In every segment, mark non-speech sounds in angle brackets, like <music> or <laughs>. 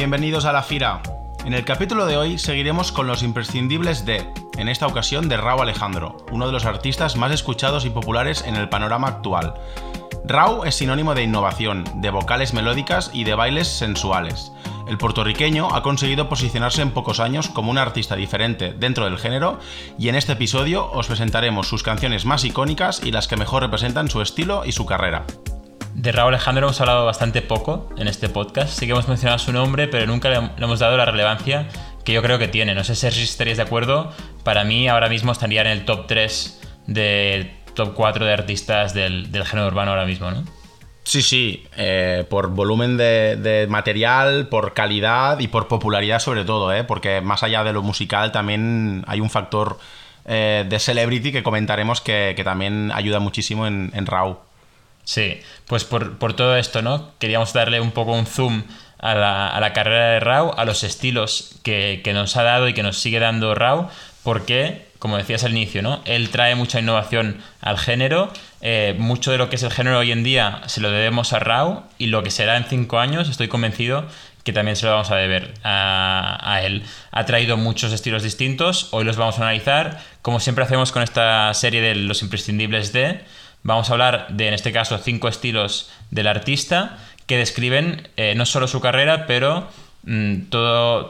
bienvenidos a La Fira. En el capítulo de hoy seguiremos con los imprescindibles de, en esta ocasión de Rao Alejandro, uno de los artistas más escuchados y populares en el panorama actual. Rao es sinónimo de innovación, de vocales melódicas y de bailes sensuales. El puertorriqueño ha conseguido posicionarse en pocos años como un artista diferente dentro del género y en este episodio os presentaremos sus canciones más icónicas y las que mejor representan su estilo y su carrera. De Raúl Alejandro hemos hablado bastante poco en este podcast. Sí que hemos mencionado su nombre, pero nunca le hemos dado la relevancia que yo creo que tiene. No sé si estaréis de acuerdo. Para mí ahora mismo estaría en el top 3 de top 4 de artistas del, género urbano ahora mismo, ¿no? Sí, sí, eh, por volumen de, material, por calidad y por popularidad sobre todo, ¿eh? porque más allá de lo musical también hay un factor eh, de celebrity que comentaremos que, también ayuda muchísimo en, en. Sí, pues por, todo esto, ¿no? Queríamos darle un poco un zoom a la, carrera de Rao, a los estilos que, nos ha dado y que nos sigue dando Rao, porque, como decías al inicio, ¿no? Él trae mucha innovación al género, eh, mucho de lo que es el género hoy en día se lo debemos a Rao y lo que será en cinco años, estoy convencido que también se lo vamos a deber a, a, él. Ha traído muchos estilos distintos, hoy los vamos a analizar, como siempre hacemos con esta serie de los imprescindibles de... Vamos a hablar de, en este caso, cinco estilos del artista que describen eh, no solo su carrera, pero mm, todas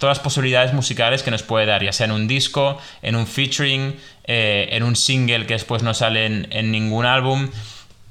las posibilidades musicales que nos puede dar, ya sea en un disco, en un featuring, eh, en un single que después no sale en, ningún álbum.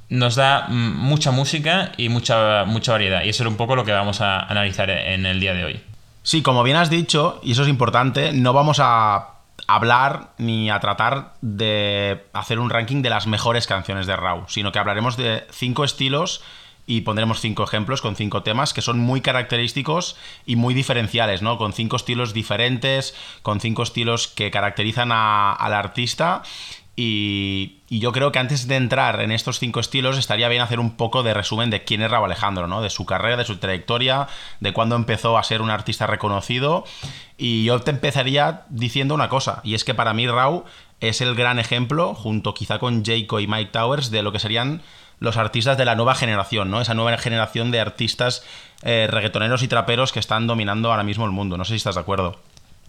Nos da mm, mucha música y mucha, mucha variedad. Y eso es un poco lo que vamos a analizar en el día de hoy. Sí, como bien has dicho, y eso es importante, no vamos a hablar ni a tratar de hacer un ranking de las mejores canciones de Raw, sino que hablaremos de cinco estilos y pondremos cinco ejemplos con cinco temas que son muy característicos y muy diferenciales, ¿no? Con cinco estilos diferentes, con cinco estilos que caracterizan al artista y, yo creo que antes de entrar en estos cinco estilos estaría bien hacer un poco de resumen de quién es Raúl Alejandro, ¿no? De su carrera, de su trayectoria, de cuándo empezó a ser un artista reconocido. Y yo te empezaría diciendo una cosa, y es que para mí Raúl es el gran ejemplo, junto quizá con Jayco y Mike Towers, de lo que serían los artistas de la nueva generación, ¿no? Esa nueva generación de artistas eh, reggaetoneros y traperos que están dominando ahora mismo el mundo. No sé si estás de acuerdo.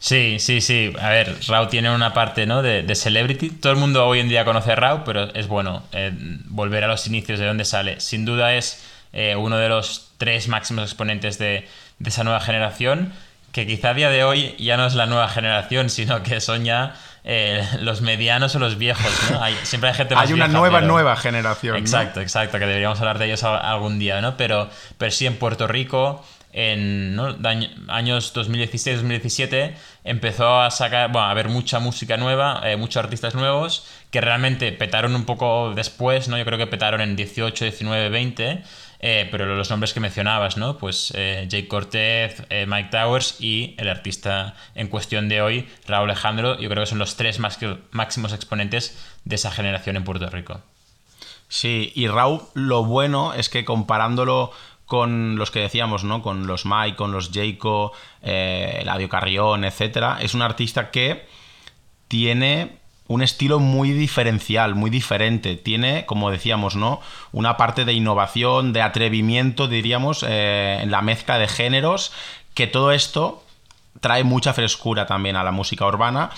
Sí, sí, sí. A ver, Rao tiene una parte ¿no? de, celebrity. Todo el mundo hoy en día conoce a Rao, pero es bueno eh, volver a los inicios de dónde sale. Sin duda es eh, uno de los tres máximos exponentes de, esa nueva generación, que quizá a día de hoy ya no es la nueva generación, <laughs> sino que son ya eh, los medianos o los viejos. ¿no? Hay, siempre hay gente <laughs> más Hay una nueva, nueva generación. Exacto, exacto, que deberíamos hablar de ellos algún día, ¿no? Pero, pero sí en Puerto Rico en años 2016-2017 empezó a sacar, a haber mucha música nueva, eh, muchos artistas nuevos que realmente petaron un poco después, ¿no? Yo creo que petaron en 18, 19, 20, pero los nombres que mencionabas, ¿no? Pues eh, Jake Cortez, eh, Mike Towers y el artista en cuestión de hoy, Raúl Alejandro, yo creo que son los tres más máximos exponentes de esa generación en Puerto Rico. Sí, y Raúl, lo bueno es que comparándolo con los que decíamos, ¿no? Con los Mike, con los Jayco, eh, Eladio Carrión, etc. Es un artista que tiene un estilo muy diferencial, muy diferente. Tiene, como decíamos, ¿no? Una parte de innovación, de atrevimiento, diríamos, eh, en la mezcla de géneros, que todo esto trae mucha frescura también a la música urbana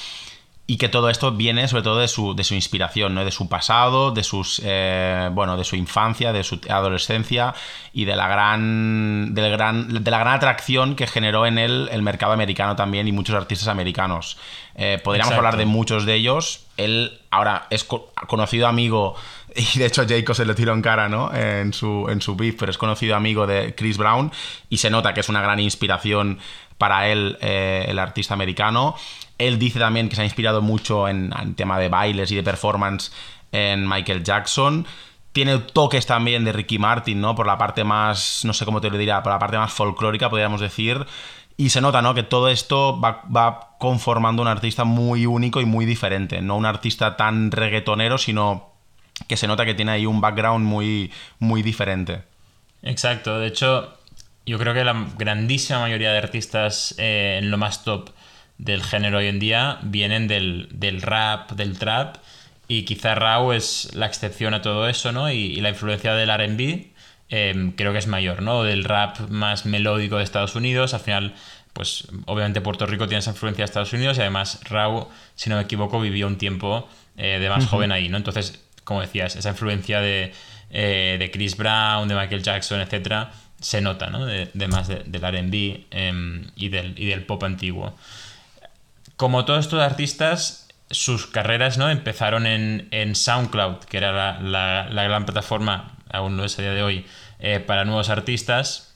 y que todo esto viene sobre todo de su, de su inspiración, ¿no? de su pasado, de sus eh, bueno, de su infancia, de su adolescencia y de la gran, del gran, de la gran atracción que generó en él el mercado americano también y muchos artistas americanos. Eh, podríamos hablar de muchos de ellos. Él ahora es conocido amigo <laughs> y de hecho Jacob se le tiró en cara, ¿no? En su, en su beef, pero es conocido amigo de Chris Brown y se nota que es una gran inspiración para él, eh, el artista americano. Él dice también que se ha inspirado mucho en, tema de bailes y de performance en Michael Jackson. Tiene toques también de Ricky Martin, ¿no? Por la parte más, no sé cómo te lo diría, por la parte más folclórica, podríamos decir. Y se nota, ¿no? Que todo esto va, conformando un artista muy único y muy diferente. No un artista tan reggaetonero, sino que se nota que tiene ahí un background muy, muy diferente. Exacto. De hecho, yo creo que la grandísima mayoría de artistas eh, en lo más top del género hoy en día vienen del, rap, del trap, y quizá Rao es la excepción a todo eso, ¿no? Y, la influencia del RB em, creo que es mayor, ¿no? Del rap más melódico de Estados Unidos. Al final, pues obviamente Puerto Rico tiene esa influencia de Estados Unidos y además Rau, si no me equivoco, vivió un tiempo eh, de más joven ahí, ¿no? Entonces, como decías, esa influencia de, eh, de Chris Brown, de Michael Jackson, etcétera, se nota, ¿no? De, del RB em, y, del, y del pop antiguo. Como todos estos artistas, sus carreras ¿no? empezaron en, SoundCloud, que era la, gran plataforma, aún no es a día de hoy, eh, para nuevos artistas.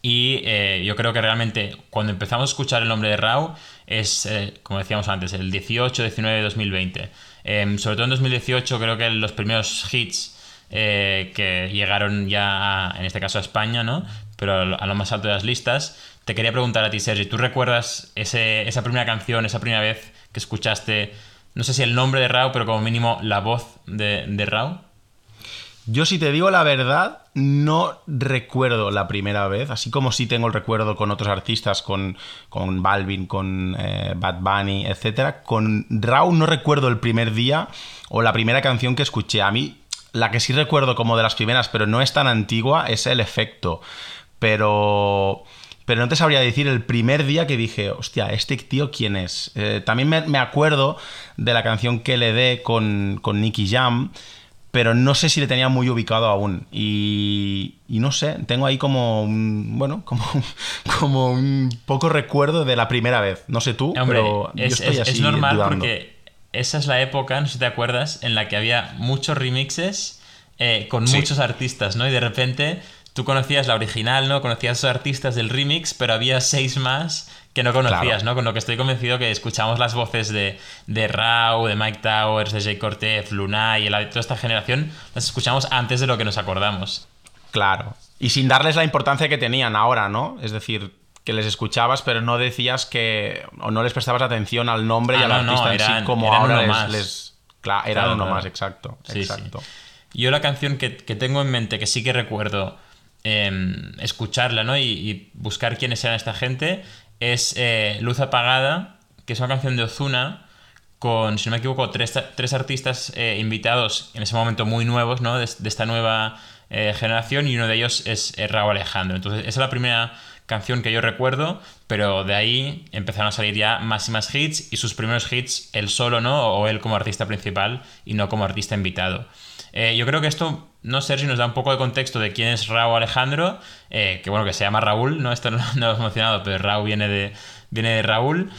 Y eh, yo creo que realmente cuando empezamos a escuchar el nombre de Rao es, como decíamos antes, el 18, 19 de 2020. Sobre todo en 2018 creo que los primeros hits que llegaron ya, en este caso a España, ¿no? pero a lo más alto de las listas, te quería preguntar a ti, Sergi, ¿tú recuerdas esa primera canción, esa primera vez que escuchaste, no sé si el nombre de Rao, pero como mínimo la voz de, de Rao? Yo si te digo la verdad, no recuerdo la primera vez, así como sí tengo el recuerdo con otros artistas, con, con Balvin, con eh, Bad Bunny, etc. Con Rao no recuerdo el primer día o la primera canción que escuché. A mí, la que sí recuerdo como de las primeras, pero no es tan antigua, es El Efecto. Pero pero no te sabría decir el primer día que dije, hostia, ¿este tío quién es? Eh, también me, acuerdo de la canción que le dé con, con Nicky Jam, pero no sé si le tenía muy ubicado aún. Y, no sé, tengo ahí como un, bueno, <laughs> como, como un poco recuerdo de la primera vez. No sé tú, pero es, yo estoy es, normal porque esa es la época, no sé si te acuerdas, en la que había muchos remixes eh, con muchos artistas, ¿no? Y de repente tú conocías la original, ¿no? Conocías a esos artistas del remix, pero había seis más que no conocías, ¿no? Con lo que estoy convencido que escuchamos las voces de, de Rao, de Mike Towers, de Jay Cortez, Luna y toda esta generación, las escuchamos antes de lo que nos acordamos. Claro. Y sin darles la importancia que tenían ahora, ¿no? Es decir, que les escuchabas, pero no decías que. o no les prestabas atención al nombre y ah, al artista en sí, como ahora les, Claro, eran uno más, exacto. exacto. Yo la canción que, que tengo en mente, que sí que recuerdo Em, escucharla ¿no? Y, buscar quiénes eran esta gente es eh, Luz Apagada, que es una canción de Ozuna con, si no me equivoco, tres, artistas eh, invitados en ese momento muy nuevos ¿no? de, esta nueva eh, generación y uno de ellos es Raúl Alejandro. Entonces, esa es la primera canción que yo recuerdo, pero de ahí empezaron a salir ya más y más hits y sus primeros hits él solo, ¿no? O él como artista principal y no como artista invitado. Eh, yo creo que esto, no sé si nos da un poco de contexto de quién es Raúl Alejandro, eh, que bueno, que se llama Raúl, ¿no? Esto <laughs> no, lo hemos mencionado, pero Raúl viene de, viene de Raúl.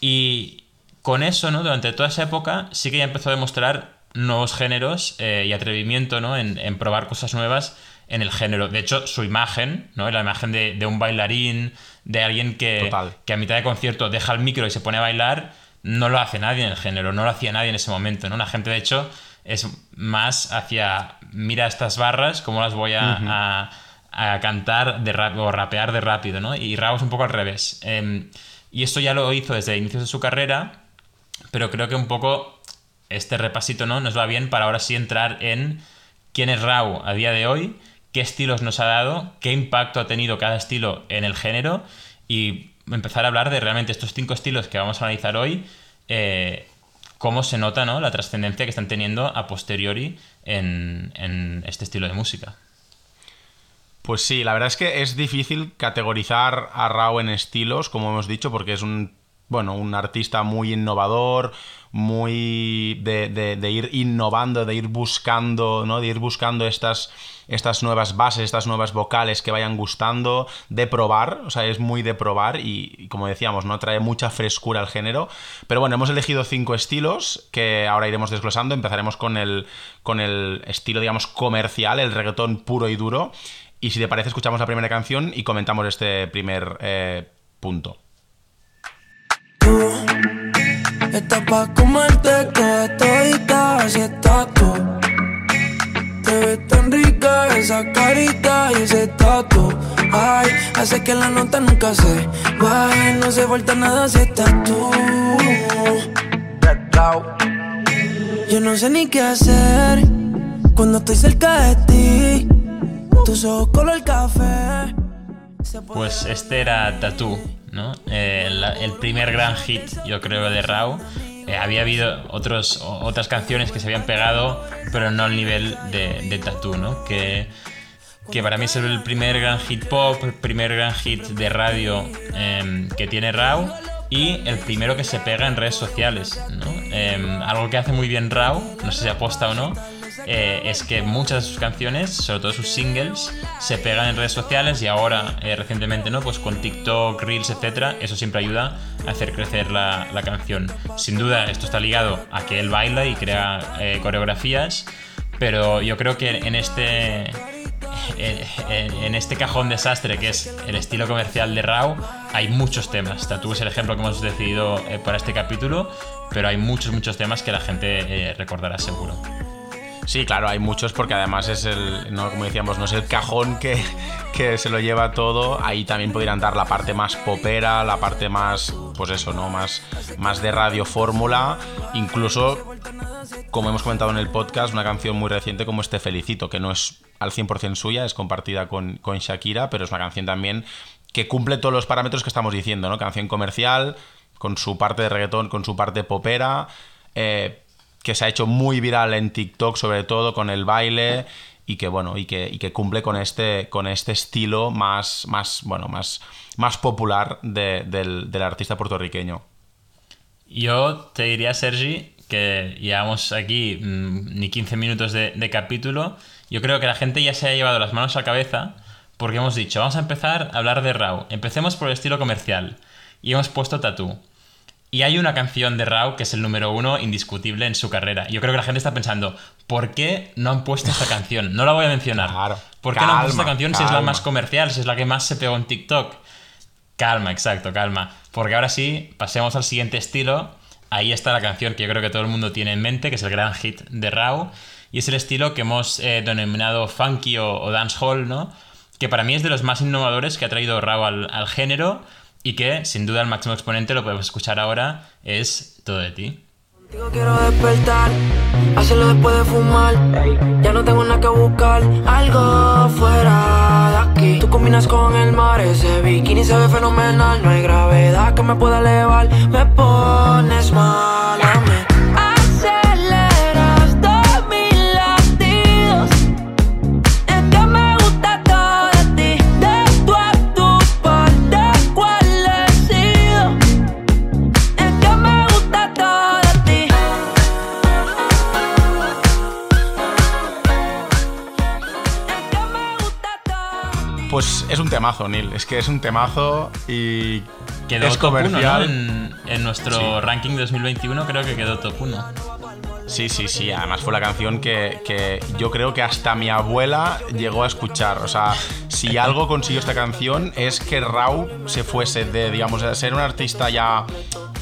Y con eso, ¿no? Durante toda esa época sí que ya empezó a demostrar nuevos géneros eh, y atrevimiento, ¿no? En, probar cosas nuevas en el género. De hecho, su imagen, ¿no? La imagen de, un bailarín, de alguien que, que a mitad de concierto deja el micro y se pone a bailar, no lo hace nadie en el género, no lo hacía nadie en ese momento, ¿no? La gente, de hecho, es más hacia, mira estas barras, cómo las voy a, cantar de rap, o rapear de rápido, ¿no? Y Rao es un poco al revés. Em, y esto ya lo hizo desde inicios de su carrera, pero creo que un poco este repasito, ¿no? Nos va bien para ahora sí entrar en quién es Rao a día de hoy, qué estilos nos ha dado, qué impacto ha tenido cada estilo en el género y empezar a hablar de realmente estos cinco estilos que vamos a analizar hoy, eh, cómo se nota ¿no? la trascendencia que están teniendo a posteriori en, este estilo de música. Pues sí, la verdad es que es difícil categorizar a Rao en estilos, como hemos dicho, porque es un, bueno, un artista muy innovador, muy de, ir innovando, de ir buscando, ¿no? De ir buscando estas, estas nuevas bases, estas nuevas vocales que vayan gustando, de probar, o sea, es muy de probar y, como decíamos, ¿no? Trae mucha frescura al género. Pero bueno, hemos elegido cinco estilos que ahora iremos desglosando. Empezaremos con el, con el estilo, digamos, comercial, el reggaetón puro y duro. Y si te parece, escuchamos la primera canción y comentamos este primer eh, punto. Estás pa' comerte toda todita, así estás tú. Te ves tan rica esa carita y ese tatu. Ay, hace que la nota nunca se vaya. No se falta nada si estás tú. Yo no sé ni qué hacer cuando estoy cerca de ti. Tus ojos color café. Pues este era Eh, el, primer gran hit, yo creo, de Rao. Eh, había habido otras canciones que se habían pegado, pero no al nivel de, Tattoo, ¿no? Que que para mí es el primer gran hit pop, el primer gran hit de radio em, que tiene Rao y el primero que se pega en redes sociales. ¿no? Em, algo que hace muy bien Rao, no sé si aposta o no, eh, es que muchas de sus canciones, sobre todo sus singles, se pegan en redes sociales y ahora eh, recientemente, ¿no? Pues con TikTok, Reels, etcétera, eso siempre ayuda a hacer crecer la, la, canción. Sin duda, esto está ligado a que él baila y crea eh, coreografías, pero yo creo que en este en este cajón desastre que es el estilo comercial de Rao, hay muchos temas. Tú es el ejemplo que hemos decidido para este capítulo, pero hay muchos, muchos temas que la gente recordará seguro. Sí, claro, hay muchos porque además es el, ¿no? como decíamos, no es el cajón que, que, se lo lleva todo. Ahí también podrían dar la parte más popera, la parte más, pues eso, ¿no? Más, más de radio fórmula. Incluso, como hemos comentado en el podcast, una canción muy reciente como este Felicito, que no es al 100% suya, es compartida con, con Shakira, pero es una canción también que cumple todos los parámetros que estamos diciendo, ¿no? Canción comercial, con su parte de reggaetón, con su parte popera. Eh, que se ha hecho muy viral en TikTok, sobre todo con el baile y que bueno y que, cumple con este con este estilo más más bueno más más popular del, artista puertorriqueño. Yo te diría Sergi que llevamos aquí mm, ni 15 minutos de, de, capítulo. Yo creo que la gente ya se ha llevado las manos a la cabeza porque hemos dicho vamos a empezar a hablar de Raw. Empecemos por el estilo comercial. Y hemos puesto Tatú y hay una canción de Rao que es el número uno indiscutible en su carrera. Yo creo que la gente está pensando, ¿por qué no han puesto esta <laughs> canción? No la voy a mencionar. ¿Por qué no han puesto esta canción si es la más comercial, si es la que más se pegó en TikTok? Calma, exacto, calma. Porque ahora sí, pasemos al siguiente estilo. Ahí está la canción que yo creo que todo el mundo tiene en mente, que es el gran hit de Rao. Y es el estilo que hemos eh, denominado funky o, dancehall, ¿no? Que para mí es de los más innovadores que ha traído Rao al, al género y que sin duda el máximo exponente, lo podemos escuchar ahora, es Todo de ti. Contigo quiero despertar, hacerlo después de fumar. Ya no tengo nada que buscar, algo fuera de aquí. Tú combinas con el mar, ese bikini se ve fenomenal. No hay gravedad que me pueda elevar, me pones mal a mí. Temazo, Neil. Es que es un temazo y quedó es top comercial. en, nuestro ranking 2021 creo que quedó top 1. Sí, sí, sí. Además fue la canción que, yo creo que hasta mi abuela llegó a escuchar. O sea, si algo consiguió esta canción es que Rau se fuese de, digamos, de ser un artista ya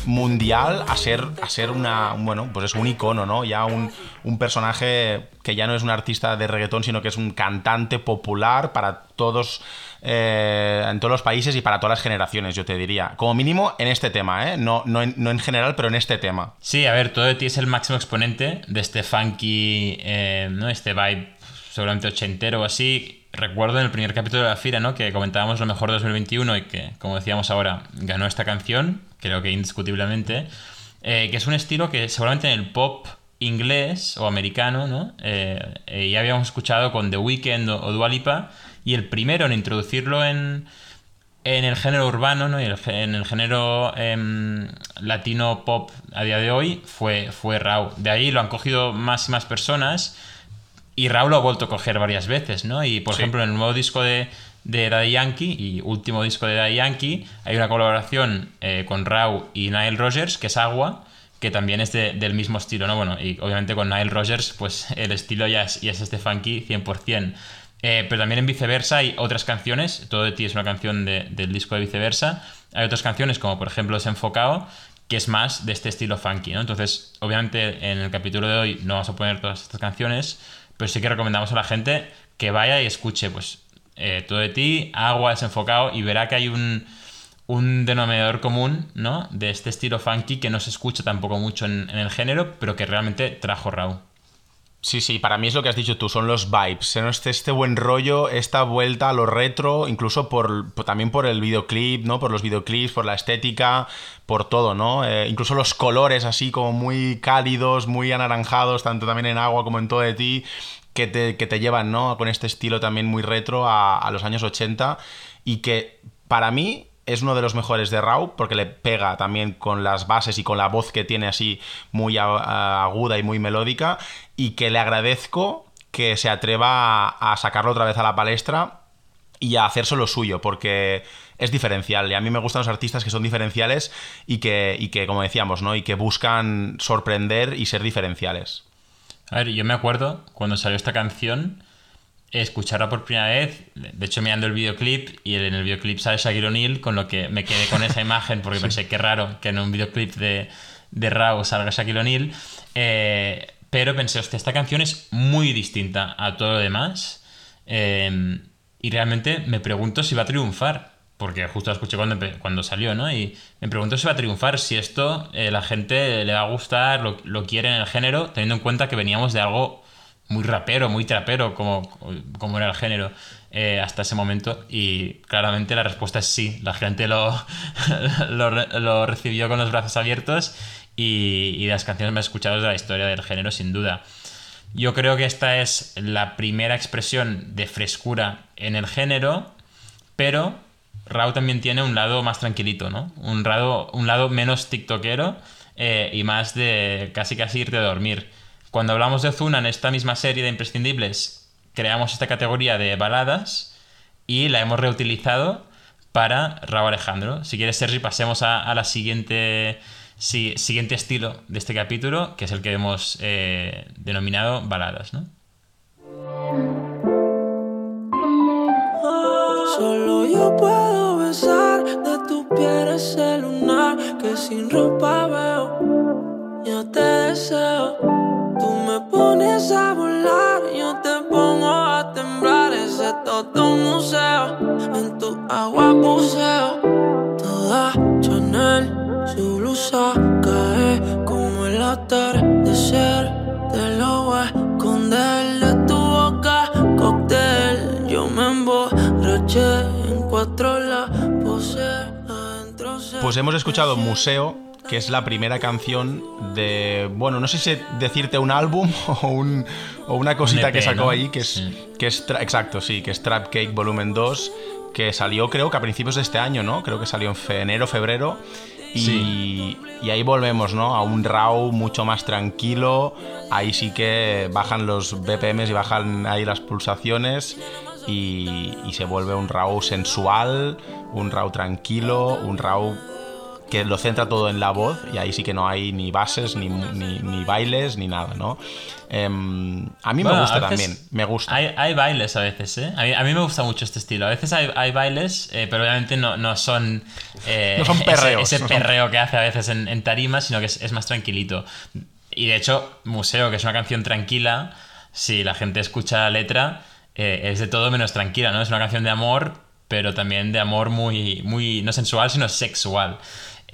mundial a ser, a ser una, bueno, pues es un icono, ¿no? Ya un, un personaje que ya no es un artista de reggaetón, sino que es un cantante popular para todos, eh, en todos los países y para todas las generaciones, yo te diría. Como mínimo en este tema, ¿eh? No, no, en, no en general, pero en este tema. Sí, a ver, todo de ti es el máximo exponente de este funky, eh, ¿no? Este vibe seguramente ochentero o así. Recuerdo en el primer capítulo de la fila, ¿no? Que comentábamos lo mejor de 2021 y que, como decíamos ahora, ganó esta canción creo que indiscutiblemente, eh, que es un estilo que seguramente en el pop inglés o americano, ¿no? Eh, eh, ya habíamos escuchado con The Weeknd o, Dua Lipa, y el primero en introducirlo en, en el género urbano, ¿no? Y en el género em, latino pop a día de hoy fue, fue Raw. De ahí lo han cogido más y más personas. Y Raw lo ha vuelto a coger varias veces, ¿no? Y por ejemplo, en el nuevo disco de, de Daddy Yankee y último disco de Daddy Yankee, hay una colaboración eh, con Rau y Nile Rogers, que es Agua, que también es del mismo estilo, ¿no? Bueno, y obviamente con Nile Rogers, pues <laughs> el estilo ya es, es este funky 100%. Eh, pero también en viceversa hay otras canciones, Todo de ti es una canción del disco de viceversa, hay otras canciones como por ejemplo Desenfocado, que es más de este estilo funky, ¿no? Entonces, obviamente en el capítulo de hoy no vamos a poner todas estas canciones, pero sí que recomendamos a la gente que vaya y escuche pues eh, todo de ti, agua desenfocado y verá que hay un, denominador común, ¿no? De este estilo funky que no se escucha tampoco mucho en, el género, pero que realmente trajo Raw. Sí, sí, para mí es lo que has dicho tú, son los vibes, este, este buen rollo, esta vuelta a lo retro, incluso por, también por el videoclip, ¿no? Por los videoclips, por la estética, por todo, ¿no? Eh, incluso los colores así como muy cálidos, muy anaranjados, tanto también en agua como en todo de ti que te, que te llevan, ¿no? Con este estilo también muy retro a, a los años 80 y que para mí es uno de los mejores de Raw porque le pega también con las bases y con la voz que tiene así muy aguda y muy melódica y que le agradezco que se atreva a, sacarlo otra vez a la palestra y a hacer lo suyo porque es diferencial y a mí me gustan los artistas que son diferenciales y que, y que como decíamos, ¿no? y que buscan sorprender y ser diferenciales. A ver, yo me acuerdo cuando salió esta canción escucharla por primera vez, de hecho mirando el videoclip y en el videoclip sale Shaquille O'Neal, con lo que me quedé con esa imagen porque <laughs> pensé que raro que en un videoclip de, de Raw salga Shaquille O'Neal, eh, pero pensé, hostia, esta canción es muy distinta a todo lo demás eh, y realmente me pregunto si va a triunfar. Porque justo la escuché cuando, cuando salió, ¿no? Y me pregunto si va a triunfar, si esto eh, la gente le va a gustar, lo, lo quiere en el género, teniendo en cuenta que veníamos de algo muy rapero, muy trapero, como, como era el género eh, hasta ese momento. Y claramente la respuesta es sí. La gente lo, <laughs> lo, recibió con los brazos abiertos y, las canciones más escuchadas de la historia del género, sin duda. Yo creo que esta es la primera expresión de frescura en el género, pero Rao también tiene un lado más tranquilito, ¿no? Un lado, un lado menos tiktokero eh, y más de casi casi irte a dormir. Cuando hablamos de Ozuna en esta misma serie de imprescindibles, creamos esta categoría de baladas y la hemos reutilizado para Raúl Alejandro. Si quieres, Sergi, pasemos a, la siguiente, siguiente estilo de este capítulo, que es el que hemos eh, denominado baladas, ¿no? Solo yo puedo besar de tu piel ese lunar que sin ropa veo. Yo te deseo. Tú me pones a volar, yo te pongo a temblar. Ese todo museo, en tu agua buceo. Toda Chanel, su blusa cae como el atardecer. Te lo voy a esconder de tu boca, cóctel. Yo me emborraché en cuatro la pose. Pues hemos escuchado Museo que es la primera canción de, bueno, no sé si decirte un álbum <laughs> o, un, o una cosita que sacó ahí, que es, que es, exacto, sí, que es Trap Cake Volumen 2, que salió creo que a principios de este año, ¿no? Creo que salió en enero, febrero. Y, y, ahí volvemos, ¿no? A un RAW mucho más tranquilo. Ahí sí que bajan los BPMs y bajan ahí las pulsaciones. Y, y se vuelve un RAW sensual, un RAW tranquilo, un RAW que lo centra todo en la voz y ahí sí que no hay ni bases, ni, ni, bailes, ni nada, ¿no? Em, a mí me gusta también, me gusta. Hay, hay, bailes a veces, ¿eh? A mí, me gusta mucho este estilo. A veces hay, hay bailes, eh, pero obviamente no, no son... Eh, no son perreos. Ese, perreo que hace a veces en, en tarima, sino que es, es, más tranquilito. Y de hecho, Museo, que es una canción tranquila, si la gente escucha la letra, eh, es de todo menos tranquila, ¿no? Es una canción de amor, pero también de amor muy, muy no sensual, sino sexual.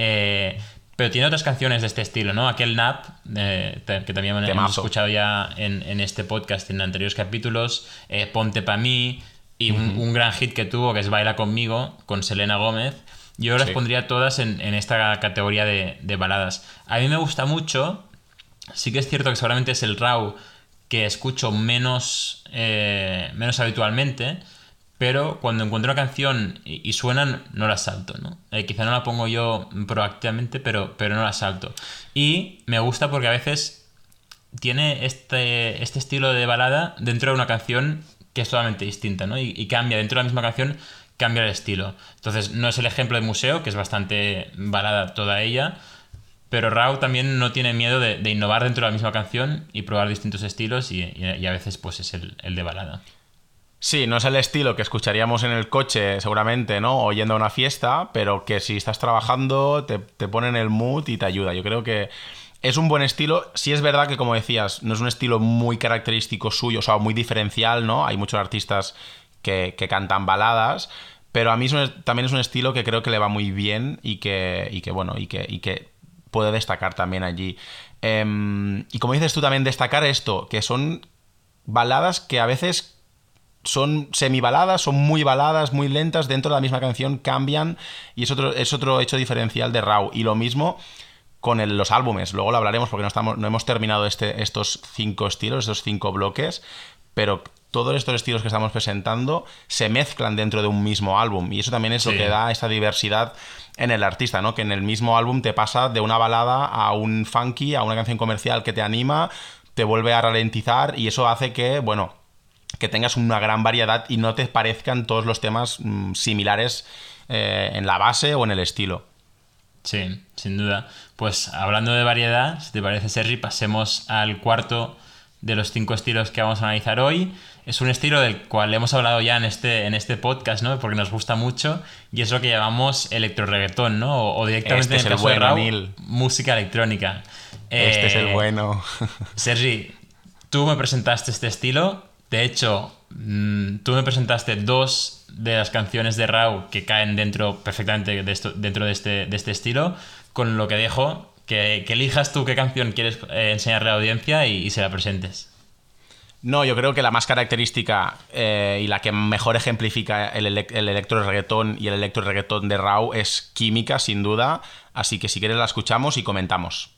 Eh, pero tiene otras canciones de este estilo, ¿no? Aquel Nap, eh, que también hemos escuchado ya en, este podcast, en anteriores capítulos, eh, Ponte pa' mí, y un, gran hit que tuvo, que es Baila conmigo, con Selena Gómez. Yo las pondría todas en, esta categoría de, de, baladas. A mí me gusta mucho, sí que es cierto que seguramente es el Raw que escucho menos, menos habitualmente, pero cuando encuentro una canción y, suenan, no la salto, ¿no? Eh, quizá no la pongo yo proactivamente, pero, pero no la salto. Y me gusta porque a veces tiene este, este estilo de balada dentro de una canción que es totalmente distinta, ¿no? Y, cambia, dentro de la misma canción cambia el estilo. Entonces, no es el ejemplo de Museo, que es bastante balada toda ella, pero Rao también no tiene miedo de, innovar dentro de la misma canción y probar distintos estilos y, a veces pues es el, el de balada. Sí, no es el estilo que escucharíamos en el coche, seguramente, ¿no? O yendo a una fiesta, pero que si estás trabajando te, pone en el mood y te ayuda. Yo creo que es un buen estilo. Sí es verdad que, como decías, no es un estilo muy característico suyo, o sea, muy diferencial, ¿no? Hay muchos artistas que, cantan baladas, pero a mí también es un estilo que creo que le va muy bien y que, y que bueno, y que, y que puede destacar también allí. Em, y como dices tú también, destacar esto, que son baladas que a veces son semibaladas, son muy baladas, muy lentas, dentro de la misma canción cambian y es otro, es otro hecho diferencial de Raw. Y lo mismo con los álbumes, luego lo hablaremos porque no, estamos, no hemos terminado este, estos cinco estilos, estos cinco bloques, pero todos estos estilos que estamos presentando se mezclan dentro de un mismo álbum. Y eso también es lo que da esta diversidad en el artista, ¿no? Que en el mismo álbum te pasa de una balada a un funky, a una canción comercial que te anima, te vuelve a ralentizar y eso hace que, bueno, que tengas una gran variedad y no te parezcan todos los temas mm, similares eh, en la base o en el estilo. Sí, sin duda. Pues hablando de variedad, si te parece, Sergi, pasemos al cuarto de los cinco estilos que vamos a analizar hoy. Es un estilo del cual hemos hablado ya en este, en este podcast, ¿no? Porque nos gusta mucho y es lo que llamamos electro reggaetón, ¿no? O, o directamente Este es en el caso de bueno, Neil. música electrónica. Este es el Eh, bueno. Sergi, tú me presentaste este estilo. De hecho, mm, tú me presentaste dos de las canciones de Rau que caen dentro perfectamente de dentro de este, de este estilo. Con lo que dejo que, elijas tú qué canción quieres eh, enseñarle a la audiencia y, se la presentes. No, yo creo que la más característica eh, y la que mejor ejemplifica el, elec- el electro reggaetón y el electro reggaetón de Rau es Química, sin duda. Así que si quieres la escuchamos y comentamos.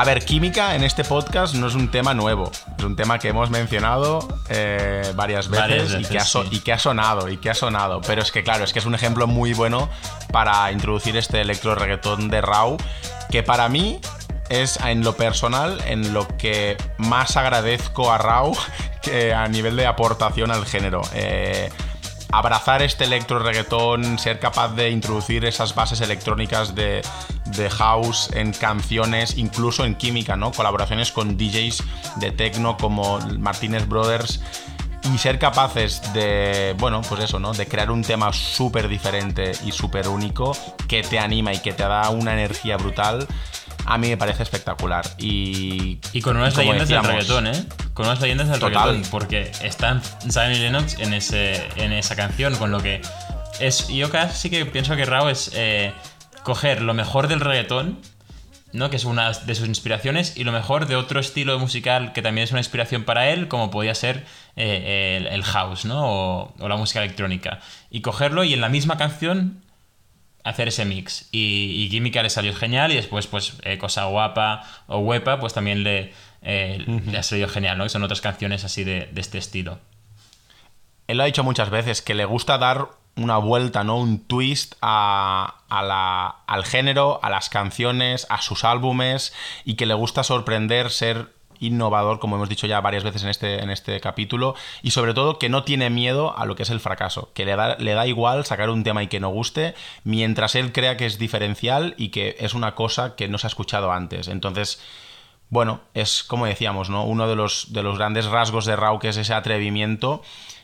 A ver, química en este podcast no es un tema nuevo. Es un tema que hemos mencionado eh, varias veces, Varias y, que ha so- sí. y que ha sonado, y que ha sonado. Pero es que, claro, es que es un ejemplo muy bueno para introducir este electro reggaetón de Rau, que para mí es en lo personal en lo que más agradezco a Rau <laughs> que a nivel de aportación al género. Eh, abrazar este electro reggaetón, ser capaz de introducir esas bases electrónicas de, de house en canciones, incluso en química, ¿no? Colaboraciones con DJs de techno como Martínez Brothers y ser capaces de, bueno, pues eso, ¿no? De crear un tema súper diferente y súper único que te anima y que te da una energía brutal. A mí me parece espectacular. Y, Y con unas leyendas del reggaetón, ¿eh? Con unas leyendas del Total. reggaetón. Porque están Zion y Lennox en, ese, en esa canción, con lo que es. Yo casi que pienso que Rao es eh, coger lo mejor del reggaetón, ¿no? Que es una de sus inspiraciones, y lo mejor de otro estilo musical que también es una inspiración para él, como podía ser eh, el, el house, ¿no? O, o la música electrónica. Y cogerlo y en la misma canción hacer ese mix. Y, y Química le salió genial y después, pues, eh, Cosa Guapa o Huepa, pues también le, eh, le ha salido genial, ¿no? Que son otras canciones así de, de este estilo. él lo ha dicho muchas veces, que le gusta dar una vuelta, ¿no? Un twist a, a la- al género, a las canciones, a sus álbumes, y que le gusta sorprender, ser innovador, como hemos dicho ya varias veces en este, en este capítulo, y sobre todo que no tiene miedo a lo que es el fracaso, que le da, le da igual sacar un tema y que no guste, mientras él crea que es diferencial y que es una cosa que no se ha escuchado antes. Entonces, bueno, es como decíamos, ¿no? Uno de los, de los grandes rasgos de Rau, que es ese atrevimiento.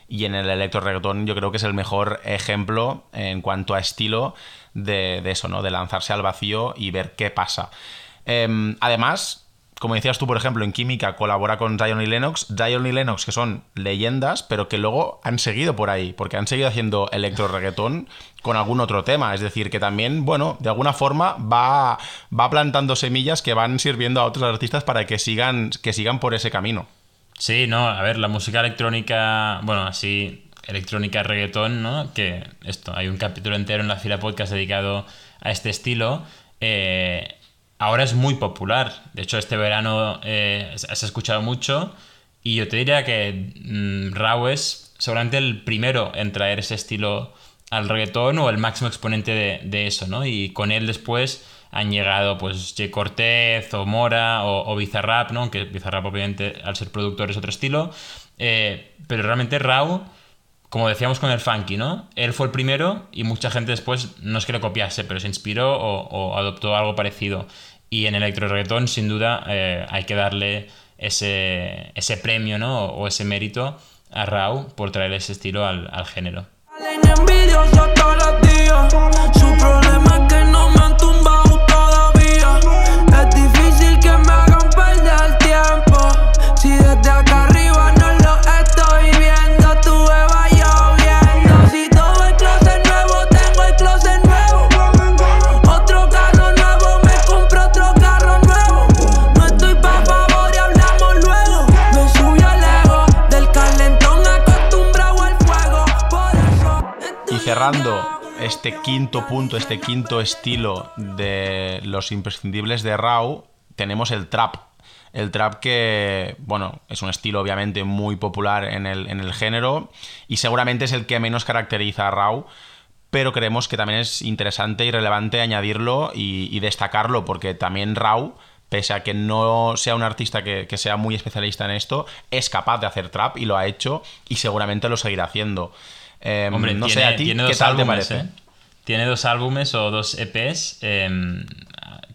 Y en el electro reggaetón yo creo que es el mejor ejemplo en cuanto a estilo de, eso, ¿no? De lanzarse al vacío y ver qué pasa. Em, además, como decías tú, por ejemplo, en Química colabora con Zion y Lennox. Zion y Lennox, que son leyendas, pero que luego han seguido por ahí, porque han seguido haciendo electro reggaetón con algún otro tema. Es decir, que también, bueno, de alguna forma va, va plantando semillas que van sirviendo a otros artistas para que sigan, que sigan por ese camino. Sí, no, a ver, la música electrónica, bueno, así, electrónica reggaetón, ¿no? Que esto, hay un capítulo entero en la fila podcast dedicado a este estilo. Eh, ahora es muy popular. De hecho, este verano eh, se ha escuchado mucho. Y yo te diría que mm, Rau es seguramente el primero en traer ese estilo al reggaetón o el máximo exponente de, eso, ¿no? Y con él después han llegado pues Cortez o Mora o, Bizarrap, ¿no? Aunque Bizarrap obviamente al ser productor es otro estilo. Eh, pero realmente Rau, como decíamos con el funky, ¿no? Él fue el primero y mucha gente después no es que lo copiase, pero se inspiró o, adoptó algo parecido. Y en electro reggaetón, sin duda, eh, hay que darle ese, ese premio, ¿no? O ese mérito a Rau por traer ese estilo al, al género. Este quinto punto, este quinto estilo de los imprescindibles de Raw, tenemos el trap. El trap que, bueno, es un estilo obviamente muy popular en el, en el género y seguramente es el que menos caracteriza a Raw, pero creemos que también es interesante y relevante añadirlo y, destacarlo porque también Raw pese a que no sea un artista que, sea muy especialista en esto, es capaz de hacer trap y lo ha hecho y seguramente lo seguirá haciendo. Em, Hombre, no sé a ti, ¿qué tal te parece? ¿eh? Tiene dos álbumes o dos EPs em,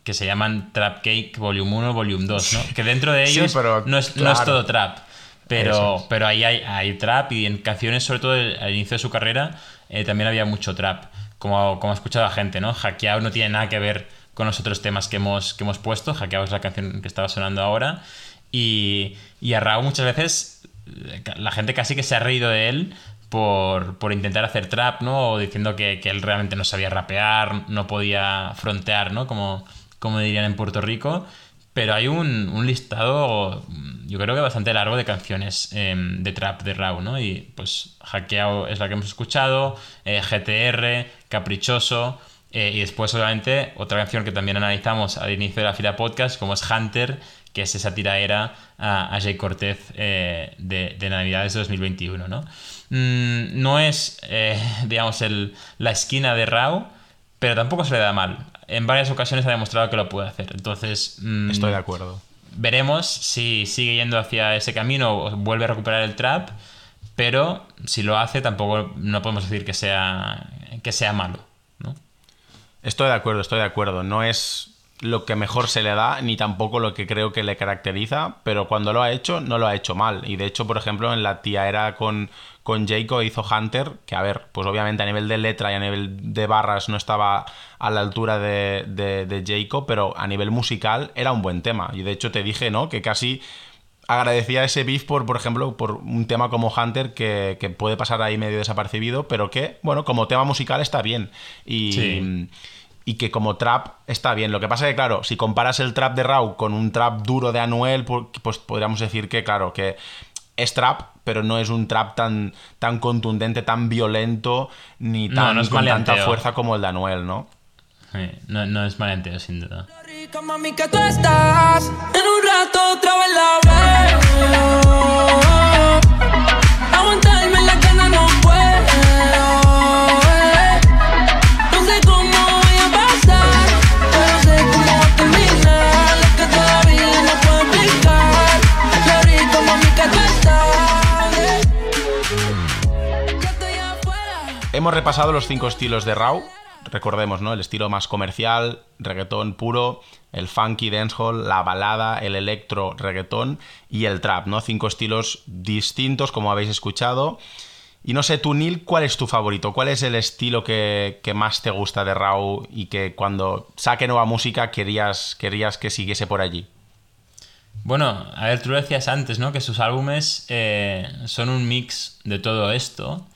que se llaman Trap Cake Volume 1 Volume 2, ¿no? Que dentro de ellos no, es, todo trap. Pero, pero ahí hay, trap y en canciones, sobre todo al inicio de su carrera, eh, también había mucho trap, como, como ha escuchado la gente, ¿no? Hackeado no tiene nada que ver con los otros temas que hemos, que hemos puesto. Hackeado es la canción que estaba sonando ahora. Y, y a Raúl muchas veces la gente casi que se ha reído de él por, intentar hacer trap, ¿no? O diciendo que, él realmente no sabía rapear, no podía frontear, ¿no? Como, como dirían en Puerto Rico. Pero hay un, listado, yo creo que bastante largo de canciones em, de trap de Raw, ¿no? Y pues Hackeado es la que hemos escuchado, eh, GTR, Caprichoso, eh, y después obviamente otra canción que también analizamos al inicio de la fila podcast, como es Hunter, que es esa tiraera a, a Jay Cortez eh, de, de Navidades de 2021, ¿no? Mm, no es, eh, <laughs> digamos, el, la esquina de Rao, pero tampoco se le da mal. En varias ocasiones ha demostrado que lo puede hacer. Entonces. Mm, Estoy de acuerdo. Veremos si sigue yendo hacia ese camino o vuelve a recuperar el trap. Pero si lo hace, tampoco no podemos decir que sea, que sea malo. ¿no? Estoy de acuerdo, estoy de acuerdo. No es lo que mejor se le da, ni tampoco lo que creo que le caracteriza, pero cuando lo ha hecho, no lo ha hecho mal. Y de hecho, por ejemplo, en la tía era con, con Jacob hizo Hunter, que a ver, pues obviamente a nivel de letra y a nivel de barras no estaba a la altura de, de, Jacob, pero a nivel musical era un buen tema. Y de hecho te dije, ¿no? Que casi agradecía ese beef por, por ejemplo, por un tema como Hunter que, puede pasar ahí medio desapercibido, pero que, bueno, como tema musical está bien. Y y que como trap está bien. Lo que pasa es que, claro, si comparas el trap de Raw con un trap duro de Anuel, pues podríamos decir que, claro, que es trap, pero no es un trap tan, tan contundente, tan violento, ni tan con tanta fuerza como el de Anuel, ¿no? no, no es malenteo, sin duda. Repasado los cinco estilos de Raw. Recordemos, ¿no? El estilo más comercial, reggaetón puro, el funky dancehall, la balada, el electro reggaetón y el trap, ¿no? Cinco estilos distintos, como habéis escuchado. Y no sé, tú, Neil, ¿cuál es tu favorito? ¿Cuál es el estilo que, más te gusta de Raw y que cuando saque nueva música querías, que siguiese por allí? Bueno, a ver, tú lo decías antes, ¿no? Que sus álbumes eh, son un mix de todo esto.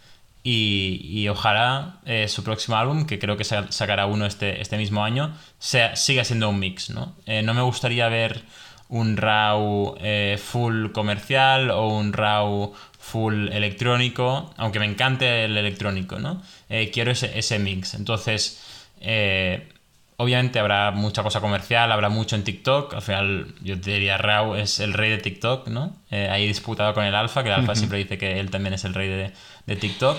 Y, ojalá eh, su próximo álbum, que creo que sacará uno este, este mismo año, sea, siga siendo un mix, ¿no? Eh, no me gustaría ver un RAW eh, full comercial o un RAW full electrónico, aunque me encante el electrónico, ¿no? quiero ese, ese, mix. Entonces, obviamente habrá mucha cosa comercial, habrá mucho en TikTok. Al final, yo te diría, RAW es el rey de TikTok, ¿no? ahí disputado con el Alfa, que el Alfa siempre dice que él también es el rey de de TikTok,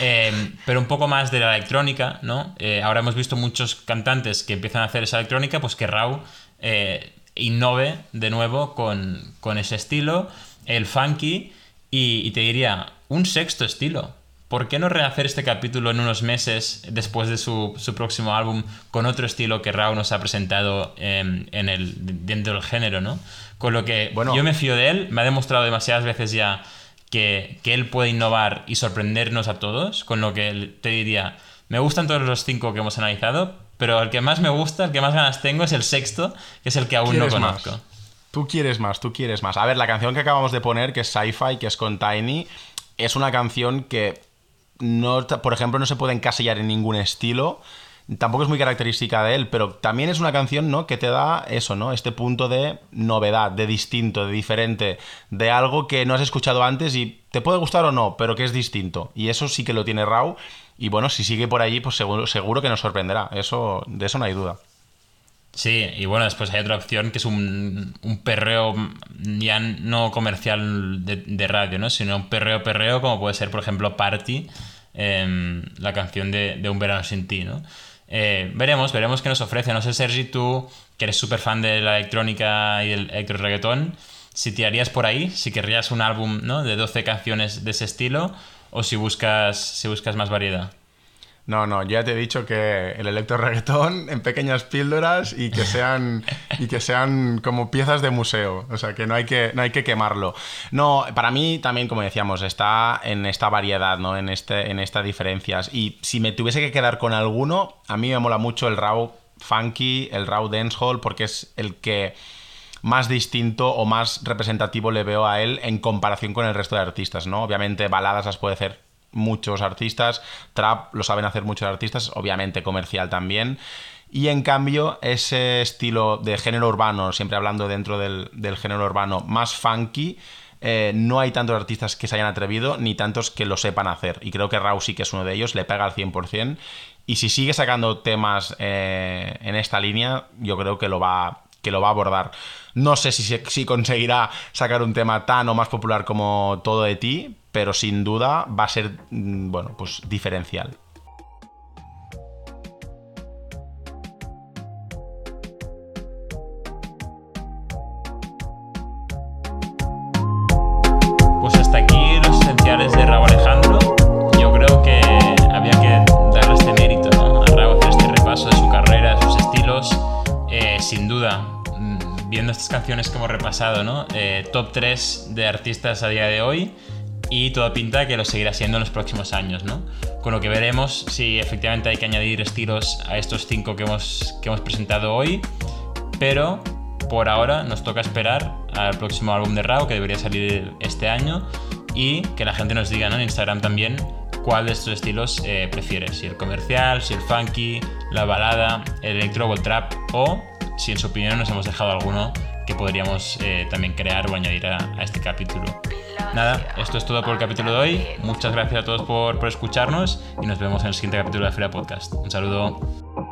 eh, pero un poco más de la electrónica, ¿no? Eh, ahora hemos visto muchos cantantes que empiezan a hacer esa electrónica, pues que Rau eh, innove de nuevo con, ese estilo, el funky, y, te diría, un sexto estilo. ¿Por qué no rehacer este capítulo en unos meses después de su, próximo álbum con otro estilo que Rau nos ha presentado en el, dentro del género, ¿no? Con lo que bueno, yo me fío de él, me ha demostrado demasiadas veces ya que, él puede innovar y sorprendernos a todos, con lo que te diría, me gustan todos los cinco que hemos analizado, pero el que más me gusta, el que más ganas tengo es el sexto, que es el que aún no conozco. Tú quieres más, tú quieres más. A ver, la canción que acabamos de poner, que es Sci-Fi, que es con Tiny, es una canción que, no, por ejemplo, no se puede encasillar en ningún estilo tampoco es muy característica de él, pero también es una canción, ¿no? Que te da eso, ¿no? Este punto de novedad, de distinto, de diferente, de algo que no has escuchado antes y te puede gustar o no, pero que es distinto. Y eso sí que lo tiene Raw. Y bueno, si sigue por allí, pues seguro, seguro que nos sorprenderá. Eso, de eso no hay duda. Sí, y bueno, después hay otra opción que es un, un perreo ya no comercial de, radio, ¿no? Sino un perreo perreo como puede ser, por ejemplo, Party, em, la canción de, Un verano sin ti, ¿no? Eh, veremos, veremos qué nos ofrece. No sé, Sergi, tú, que eres súper fan de la electrónica y del electro reggaetón, si te harías por ahí, si querrías un álbum ¿no? de 12 canciones de ese estilo, o si buscas, si buscas más variedad. No, no, ya te he dicho que el electro reggaetón <laughs> en pequeñas píldoras y que sean y que sean como piezas de museo, o sea, que no hay que no hay que quemarlo. No, para mí también como decíamos, está en esta variedad, ¿no? En este en estas diferencias y si me tuviese que quedar con alguno, a mí me mola mucho el raw funky, el raw dancehall porque es el que más distinto o más representativo le veo a él en comparación con el resto de artistas, ¿no? Obviamente baladas las puede hacer muchos artistas, trap lo saben hacer muchos artistas, obviamente comercial también. Y en cambio, ese estilo de género urbano, siempre hablando dentro del, género urbano, más funky, eh, no hay tantos artistas que se hayan atrevido, ni tantos que lo sepan hacer. Y creo que Rau sí que es uno de ellos, le pega al 100%. Y si sigue sacando temas eh, en esta línea, yo creo que lo va, que lo va a abordar. No sé si, si conseguirá sacar un tema tan o más popular como Todo de ti, pero sin duda va a ser, mm, bueno, pues diferencial. Canciones que hemos repasado, ¿no? Eh, top 3 de artistas a día de hoy y todo pinta que lo seguirá siendo en los próximos años, ¿no? Con lo que veremos si efectivamente hay que añadir estilos a estos cinco que hemos, que hemos presentado hoy, pero por ahora nos toca esperar al próximo álbum de Rao que debería salir este año y que la gente nos diga en Instagram también cuál de estos estilos eh, prefiere, si el comercial, si el funky, la balada, el electro o el trap o si en su opinión nos hemos dejado alguno que podríamos eh, también crear o añadir a, este capítulo. Nada, esto es todo por el capítulo de hoy. Muchas gracias a todos por, por escucharnos y nos vemos en el siguiente capítulo de Feria Podcast. Un saludo.